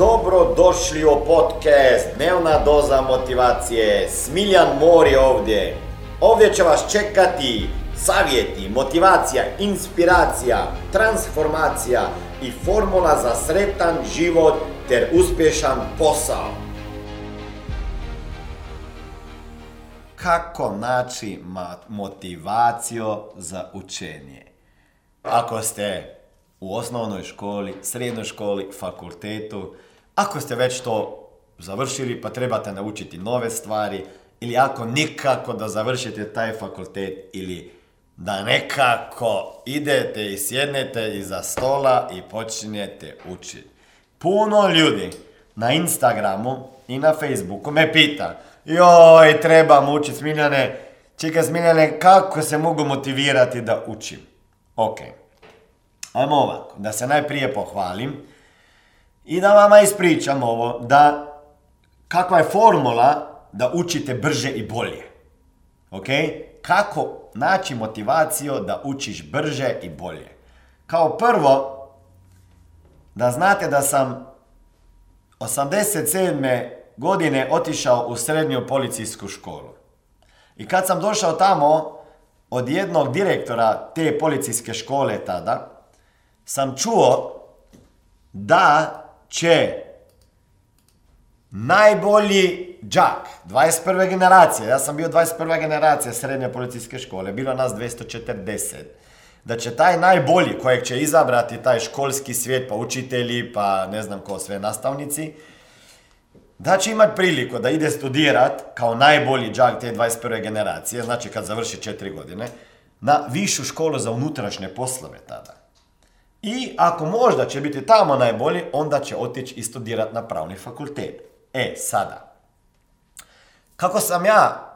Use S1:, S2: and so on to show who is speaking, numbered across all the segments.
S1: Dobro došli u podcast Dnevna doza motivacije. Smiljan Mor je ovdje. Ovdje će vas čekati savjeti, motivacija, inspiracija, transformacija i formula za sretan život ter uspješan posao. Kako naći motivaciju za učenje? Ako ste u osnovnoj školi, srednjoj školi, fakultetu, ako ste već to završili pa trebate naučiti nove stvari, ili ako nikako da završite taj fakultet, ili da nekako idete i sjednete iza stola i počinjete učiti. Puno ljudi na Instagramu i na Facebooku me pita, joj, trebam učiti Smiljane, čekaj Smiljane, kako se mogu motivirati da učim? Ok, ajmo ovako, da se najprije pohvalim i da vama ispričam ovo, da kakva je formula da učite brže i bolje. Ok? Kako naći motivaciju da učiš brže i bolje? Kao prvo, da znate da sam 87. godine otišao u srednju policijsku školu. I kad sam došao tamo od jednog direktora te policijske škole tada, sam čuo da će najbolji džak 21. generacije, ja sam bio 21. generacija srednje policijske škole, bilo nas 240, da će taj najbolji kojeg će izabrati taj školski svijet, pa učitelji, pa ne znam ko sve nastavnici, da će imati priliku da ide studirat kao najbolji džak te 21. generacije, znači kad završi 4 godine, na višu školu za unutrašnje poslove tada. I ako možda će biti tamo najbolji, onda će otići i studirati na pravni fakultet. E, sada. Kako sam ja,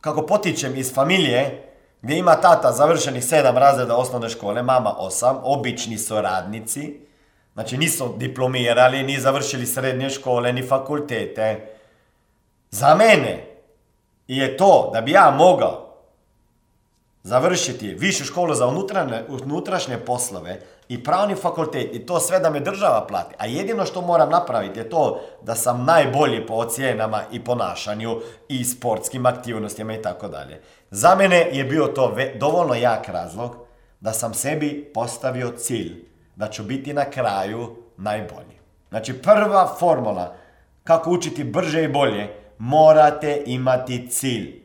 S1: kako potičem iz familije, gdje ima tata završenih sedam razreda osnovne škole, mama osam, obični su radnici, znači nisu diplomirali, ni završili srednje škole, ni fakultete. Za mene je to da bi ja mogao završiti višu školu za unutrašnje poslove i pravni fakultet i to sve da me država plati. A jedino što moram napraviti je to da sam najbolji po ocijenama i ponašanju i sportskim aktivnostima i tako dalje. Za mene je bio to dovoljno jak razlog da sam sebi postavio cilj da ću biti na kraju najbolji. Znači prva formula kako učiti brže i bolje morate imati cilj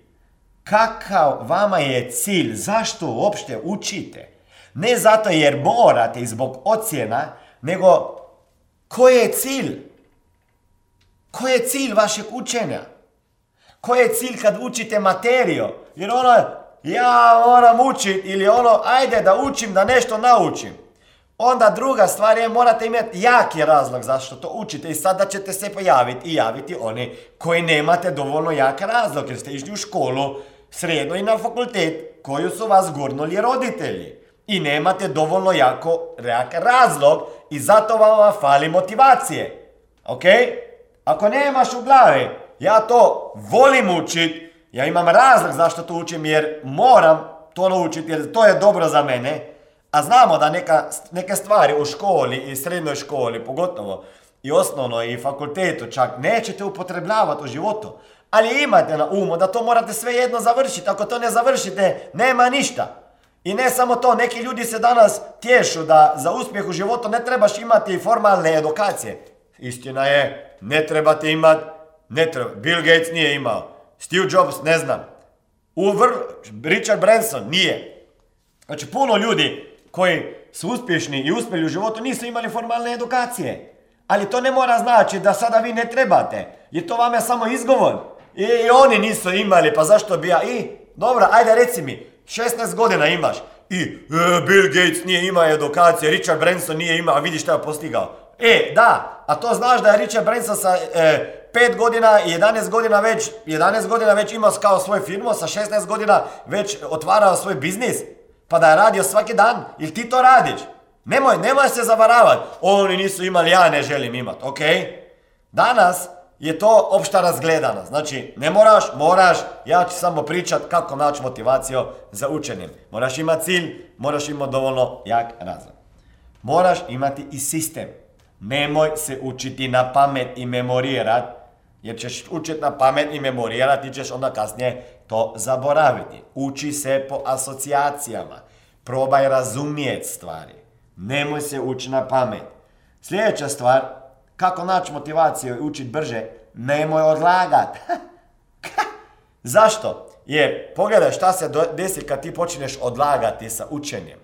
S1: kakav vama je cilj, zašto uopšte učite. Ne zato jer morate i zbog ocjena, nego koji je cilj? Koji je cilj vašeg učenja? Koji je cilj kad učite materiju? Jer ono, ja moram učiti ili ono, ajde da učim, da nešto naučim. Onda druga stvar je, morate imati jaki razlog zašto to učite i sada ćete se pojaviti i javiti oni koji nemate dovoljno jak razlog jer ste išli u školu, sredno i na fakultet koju su vas gurnuli roditelji. I nemate dovoljno jako razlog i zato vam fali motivacije. Ok? Ako nemaš u glavi, ja to volim učit, ja imam razlog zašto to učim jer moram to naučiti jer to je dobro za mene, a znamo da neka, neke stvari u školi i srednjoj školi, pogotovo i osnovnoj i fakultetu čak, nećete upotrebljavati u životu. Ali imate na umu da to morate sve jedno završiti. Ako to ne završite, nema ništa. I ne samo to, neki ljudi se danas tješu da za uspjeh u životu ne trebaš imati formalne edukacije. Istina je, ne trebate imati, ne treba. Bill Gates nije imao. Steve Jobs, ne znam. Uver, Richard Branson, nije. Znači, puno ljudi koji su uspješni i uspjeli u životu nisu imali formalne edukacije. Ali to ne mora znači da sada vi ne trebate. Jer to vam je samo izgovor. I oni nisu imali, pa zašto bi ja? I, dobro, ajde reci mi, 16 godina imaš. I, e, Bill Gates nije imao edukacije, Richard Branson nije imao, a vidi šta je postigao. E, da, a to znaš da je Richard Branson sa e, 5 godina i 11 godina već, 11 godina već imao kao svoju firmu, sa 16 godina već otvarao svoj biznis, pa da je radio svaki dan, ili ti to radiš? Nemoj, nemoj se zavaravati, oni nisu imali, ja ne želim imati, ok? Danas je to opšta razgledana. Znači, ne moraš, moraš, ja ću samo pričat kako naći motivaciju za učenje. Moraš imati cilj, moraš imati dovoljno jak razlog. Moraš imati i sistem. Nemoj se učiti na pamet i memorirat, jer ćeš učiti na pamet i memorirat i ćeš onda kasnije to zaboraviti. Uči se po asocijacijama. Probaj razumijeti stvari. Nemoj se učiti na pamet. Sljedeća stvar, kako naći motivaciju i učiti brže, nemoj odlagat. Zašto? Jer pogledaj šta se desi kad ti počneš odlagati sa učenjem.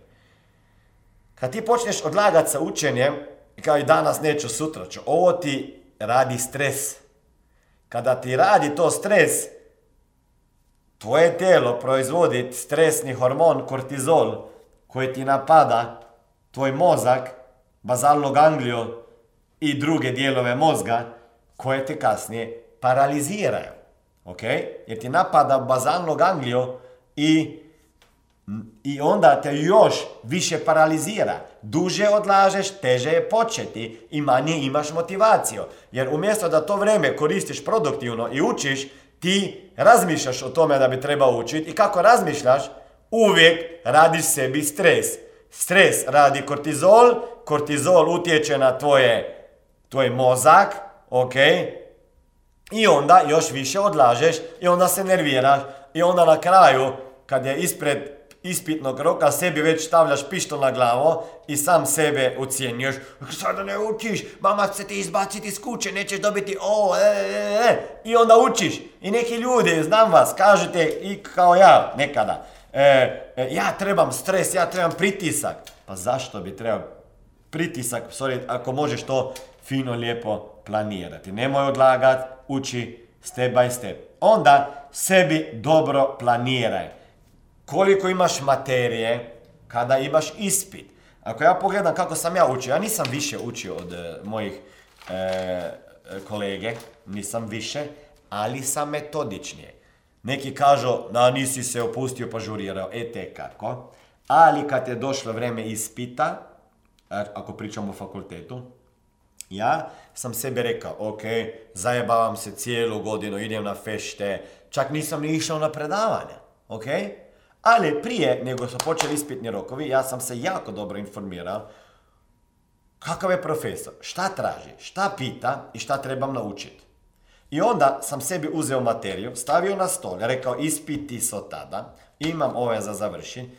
S1: Kad ti počneš odlagati sa učenjem, kao i danas neću, sutra ću, ovo ti radi stres. Kada ti radi to stres, tvoje tijelo proizvodi stresni hormon kortizol koji ti napada tvoj mozak, bazalnu gangliju i druge dijelove mozga koje te kasnije paraliziraju. Ok? Jer ti napada bazalnu gangliju i, i onda te još više paralizira. Duže odlažeš, teže je početi i manje imaš motivaciju. Jer umjesto da to vrijeme koristiš produktivno i učiš, ti razmišljaš o tome da bi trebao učiti i kako razmišljaš, uvijek radiš sebi stres. Stres radi kortizol, kortizol utječe na tvoje, tvoj mozak, ok? I onda još više odlažeš i onda se nerviraš i onda na kraju kad je ispred ispitnog roka sebi već stavljaš pištol na glavo i sam sebe ucijenjuješ. Sada ne učiš, mama će ti izbaciti iz kuće, nećeš dobiti o, e, e, e. I onda učiš. I neki ljudi, znam vas, kažete i kao ja nekada. E, e, ja trebam stres, ja trebam pritisak. Pa zašto bi trebao pritisak, sorry, ako možeš to fino, lijepo planirati. Nemoj odlagat, uči step by step. Onda sebi dobro planiraj. Koliko imaš materije kada imaš ispit. Ako ja pogledam kako sam ja učio, ja nisam više učio od e, mojih e, kolege, nisam više, ali sam metodičnije. Neki kažu da nisi se opustio pa žurirao, e te kako. Ali kad je došlo vreme ispita, ako pričamo o fakultetu, ja sam sebi rekao, ok, zajebavam se cijelu godinu, idem na fešte, čak nisam ni išao na predavanje, ok? Ali prije nego su počeli ispitni rokovi, ja sam se jako dobro informirao kakav je profesor, šta traži, šta pita i šta trebam naučiti. I onda sam sebi uzeo materiju, stavio na stol, rekao ispiti so tada, imam ove za završiti,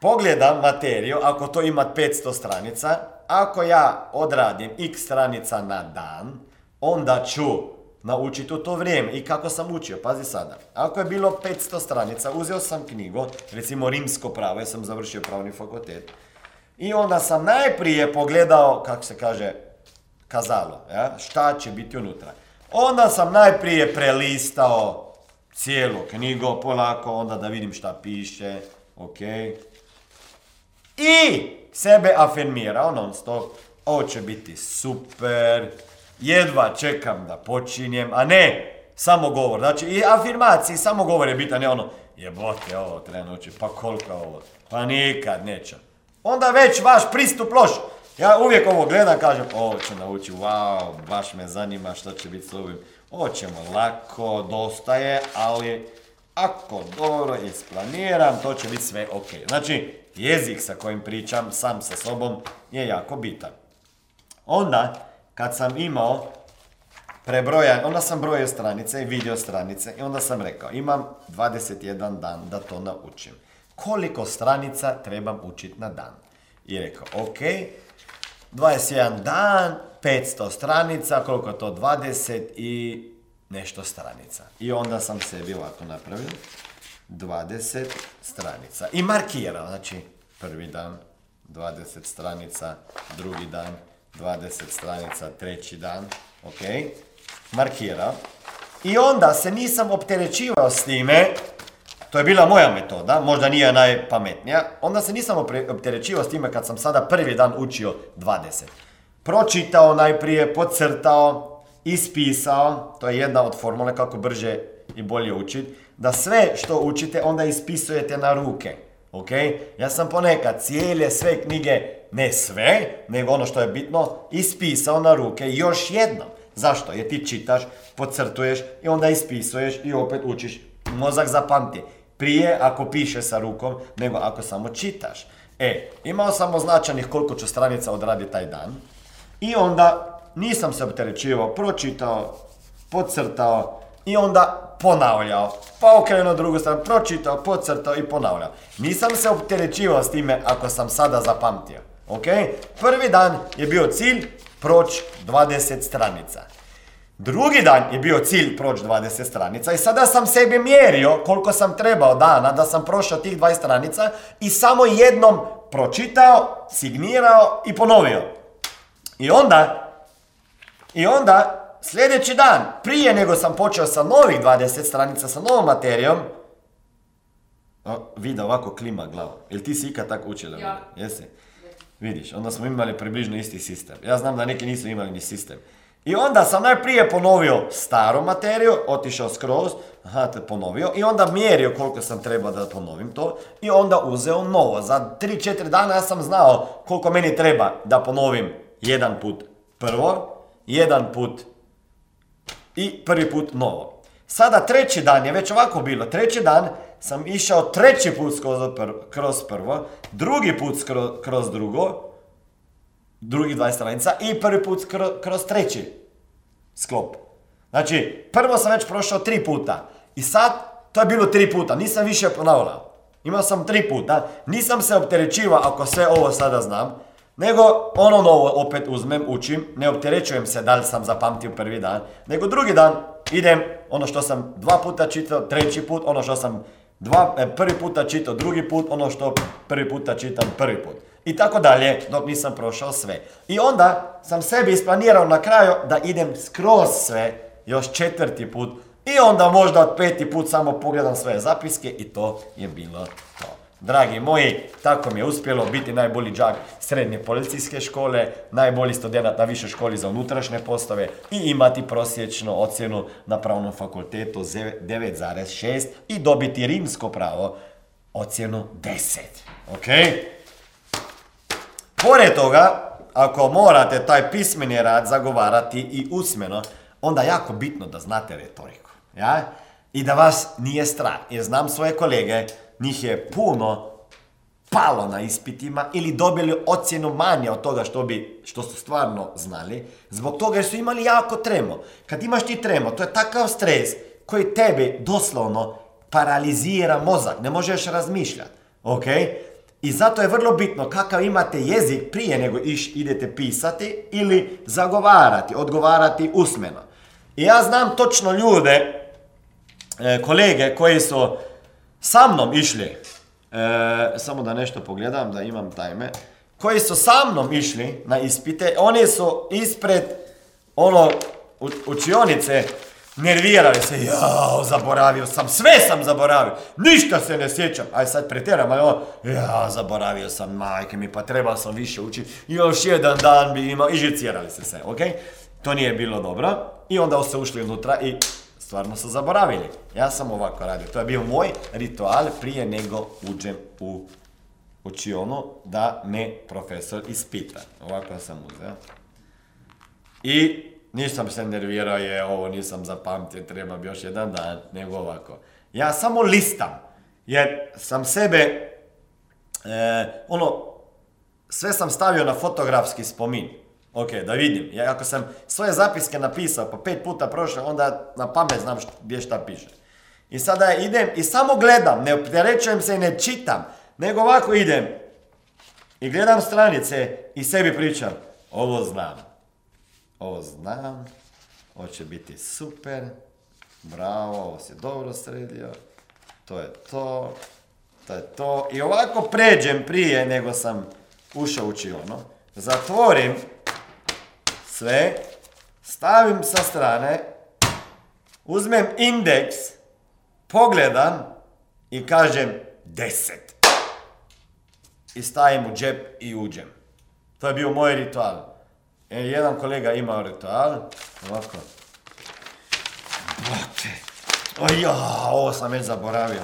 S1: pogledam materiju, ako to ima 500 stranica, ako ja odradim x stranica na dan, onda ću naučiti u to vrijeme. I kako sam učio, pazi sada. Ako je bilo 500 stranica, uzeo sam knjigu, recimo rimsko pravo, ja sam završio pravni fakultet. I onda sam najprije pogledao, kako se kaže, kazalo, ja, šta će biti unutra. Onda sam najprije prelistao cijelu knjigu polako, onda da vidim šta piše, ok. I sebe afirmirao non stop. Ovo će biti super, jedva čekam da počinjem, a ne samo govor. Znači i afirmaciji samo govor je bitan, ne ono jebote ovo naučiti, pa koliko ovo, pa nikad neće. Onda već vaš pristup loš. Ja uvijek ovo gledam, kažem, ovo ću naučiti, wow, baš me zanima što će biti s ovim. Ovo ćemo lako, dosta je, ali ako dobro isplaniram, to će biti sve ok. Znači, jezik sa kojim pričam sam sa sobom je jako bitan. Onda, kad sam imao prebrojan, onda sam brojio stranice i video stranice i onda sam rekao, imam 21 dan da to naučim. Koliko stranica trebam učiti na dan? I rekao, ok, 21 dan, 500 stranica, koliko je to? 20 i nešto stranica. I onda sam sebi ovako napravio. 20 stranica. I markirao, znači prvi dan 20 stranica, drugi dan 20 stranica, treći dan, ok, markirao. I onda se nisam opterećivao s time, to je bila moja metoda, možda nije najpametnija, onda se nisam opterećivao s time kad sam sada prvi dan učio 20. Pročitao najprije, podcrtao, ispisao, to je jedna od formule kako brže i bolje učiti, da sve što učite onda ispisujete na ruke. Ok? Ja sam ponekad cijele sve knjige, ne sve, nego ono što je bitno, ispisao na ruke još jednom. Zašto? Jer ti čitaš, podcrtuješ i onda ispisuješ i opet učiš. Mozak zapamti. Prije ako piše sa rukom, nego ako samo čitaš. E, imao sam označenih koliko ću stranica odraditi taj dan. I onda nisam se opterećivao, pročitao, podcrtao i onda ponavljao. Pa okrenuo drugu stranu, pročitao, podcrtao i ponavljao. Nisam se opterećivao s time ako sam sada zapamtio. Ok? Prvi dan je bio cilj proći 20 stranica. Drugi dan je bio cilj proći 20 stranica i sada sam sebi mjerio koliko sam trebao dana da sam prošao tih 20 stranica i samo jednom pročitao, signirao i ponovio. I onda, i onda sljedeći dan, prije nego sam počeo sa novih 20 stranica, sa novom materijom, o, vidi ovako klima glava. Jel ti si ikad tako učila?
S2: Ja.
S1: Jesi? Vidiš, onda smo imali približno isti sistem. Ja znam da neki nisu imali ni sistem. I onda sam najprije ponovio staru materiju, otišao skroz, aha, te ponovio, i onda mjerio koliko sam trebao da ponovim to, i onda uzeo novo. Za 3-4 dana ja sam znao koliko meni treba da ponovim jedan put prvo, jedan put i prvi put novo. Sada treći dan je već ovako bilo. Treći dan sam išao treći put kroz prvo, drugi put kroz, drugo, drugi 20 stranica i prvi put kroz treći sklop. Znači, prvo sam već prošao tri puta i sad to je bilo tri puta, nisam više ponavljao. Imao sam tri puta, nisam se opterećivao ako sve ovo sada znam, nego ono novo opet uzmem, učim, ne opterećujem se da li sam zapamtio prvi dan, nego drugi dan idem ono što sam dva puta čitao, treći put, ono što sam dva, e, prvi puta čitao, drugi put, ono što prvi puta čitam prvi put. I tako dalje, dok nisam prošao sve. I onda sam sebi isplanirao na kraju da idem skroz sve, još četvrti put, i onda možda od peti put samo pogledam svoje zapiske i to je bilo to. Dragi moji, tako mi je uspjelo biti najbolji đak srednje policijske škole, najbolji student na višoj školi za unutrašnje postave i imati prosječnu ocjenu na pravnom fakultetu 9,6 i dobiti rimsko pravo ocjenu 10. Ok? Pored toga, ako morate taj pismeni rad zagovarati i usmeno, onda je jako bitno da znate retoriku. Ja? I da vas nije strah. Jer znam svoje kolege, njih je puno palo na ispitima ili dobili ocjenu manje od toga što, bi, što su stvarno znali, zbog toga jer su imali jako tremo. Kad imaš ti tremo, to je takav stres koji tebi doslovno paralizira mozak, ne možeš razmišljati. Ok? I zato je vrlo bitno kakav imate jezik prije nego iš, idete pisati ili zagovarati, odgovarati usmeno. I ja znam točno ljude, e, kolege koji su sa mnom išli, e, samo da nešto pogledam, da imam tajme, koji su sa mnom išli na ispite, oni su ispred ono učionice nervirali se, jao, zaboravio sam, sve sam zaboravio, ništa se ne sjećam, aj sad pretjeram, ali ono, ja, zaboravio sam, majke mi, pa trebao sam više učiti, još jedan dan bi imao, i se se, ok? To nije bilo dobro, i onda su ušli unutra i stvarno su zaboravili. Ja sam ovako radio, to je bio moj ritual prije nego uđem u učionu da me profesor ispita. Ovako sam uzeo. I nisam se nervirao, je ovo nisam zapamtio, treba bi još jedan dan, nego ovako. Ja samo listam, jer sam sebe, e, ono, sve sam stavio na fotografski spomin. Ok, da vidim. Ja ako sam svoje zapiske napisao, pa pet puta prošao, onda na pamet znam št- gdje šta piše. I sada idem i samo gledam, ne opterećujem se i ne čitam, nego ovako idem. I gledam stranice i sebi pričam, ovo znam. Ovo znam, ovo će biti super, bravo, ovo si dobro sredio, to je to, to je to. I ovako pređem prije nego sam ušao u ono, zatvorim sve, stavim sa strane, uzmem indeks, pogledam i kažem 10. I stavim u džep i uđem. To je bio moj ritual. E, jedan kolega imao ritual, ovako. Brate, ja, ovo sam već zaboravio.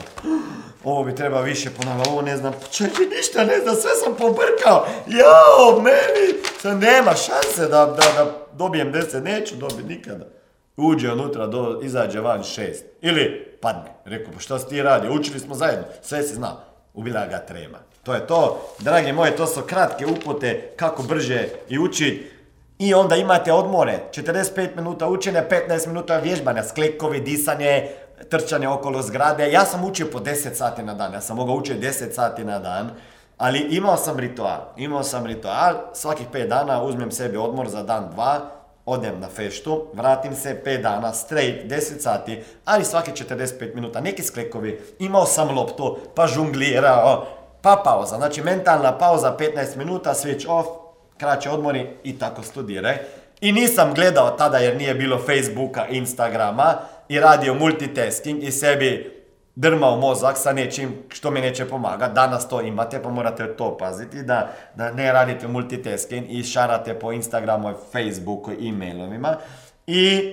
S1: Ovo bi trebao više ponavljati, ovo ne znam, čekaj, ništa ne znam, sve sam pobrkao. Jao, meni, sad nema šanse da, da, da dobijem 10, neću dobiti nikada. Uđe unutra, do, izađe van šest. Ili padne. Rekao, pa šta si ti radio? Učili smo zajedno, sve si znao. Ubila ga trema. To je to, dragi moji, to su kratke upute kako brže i učiti. I onda imate odmore, 45 minuta učenja, 15 minuta vježbanja, sklekovi, disanje, trčanje okolo zgrade. Ja sam učio po 10 sati na dan, ja sam mogao učiti 10 sati na dan, ali imao sam ritual. Imao sam ritual, svakih 5 dana uzmem sebi odmor za dan, dva, odem na feštu, vratim se 5 dana, straight, 10 sati, ali svake 45 minuta, neki sklekovi, imao sam loptu, pa žunglirao, pa pauza. Znači mentalna pauza 15 minuta, switch off, kraće odmori i tako studiraj. I nisam gledao tada jer nije bilo Facebooka, Instagrama i radio multitasking i sebi drmao mozak sa nečim što mi neće pomagati. Danas to imate pa morate to paziti da, da ne radite multitasking i šarate po Instagramu, Facebooku i e-mailovima. I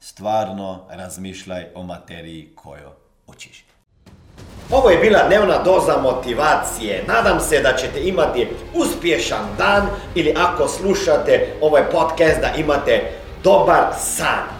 S1: stvarno razmišljaj o materiji koju učiš. Ovo je bila dnevna doza motivacije. Nadam se da ćete imati uspješan dan ili ako slušate ovaj podcast da imate dobar san.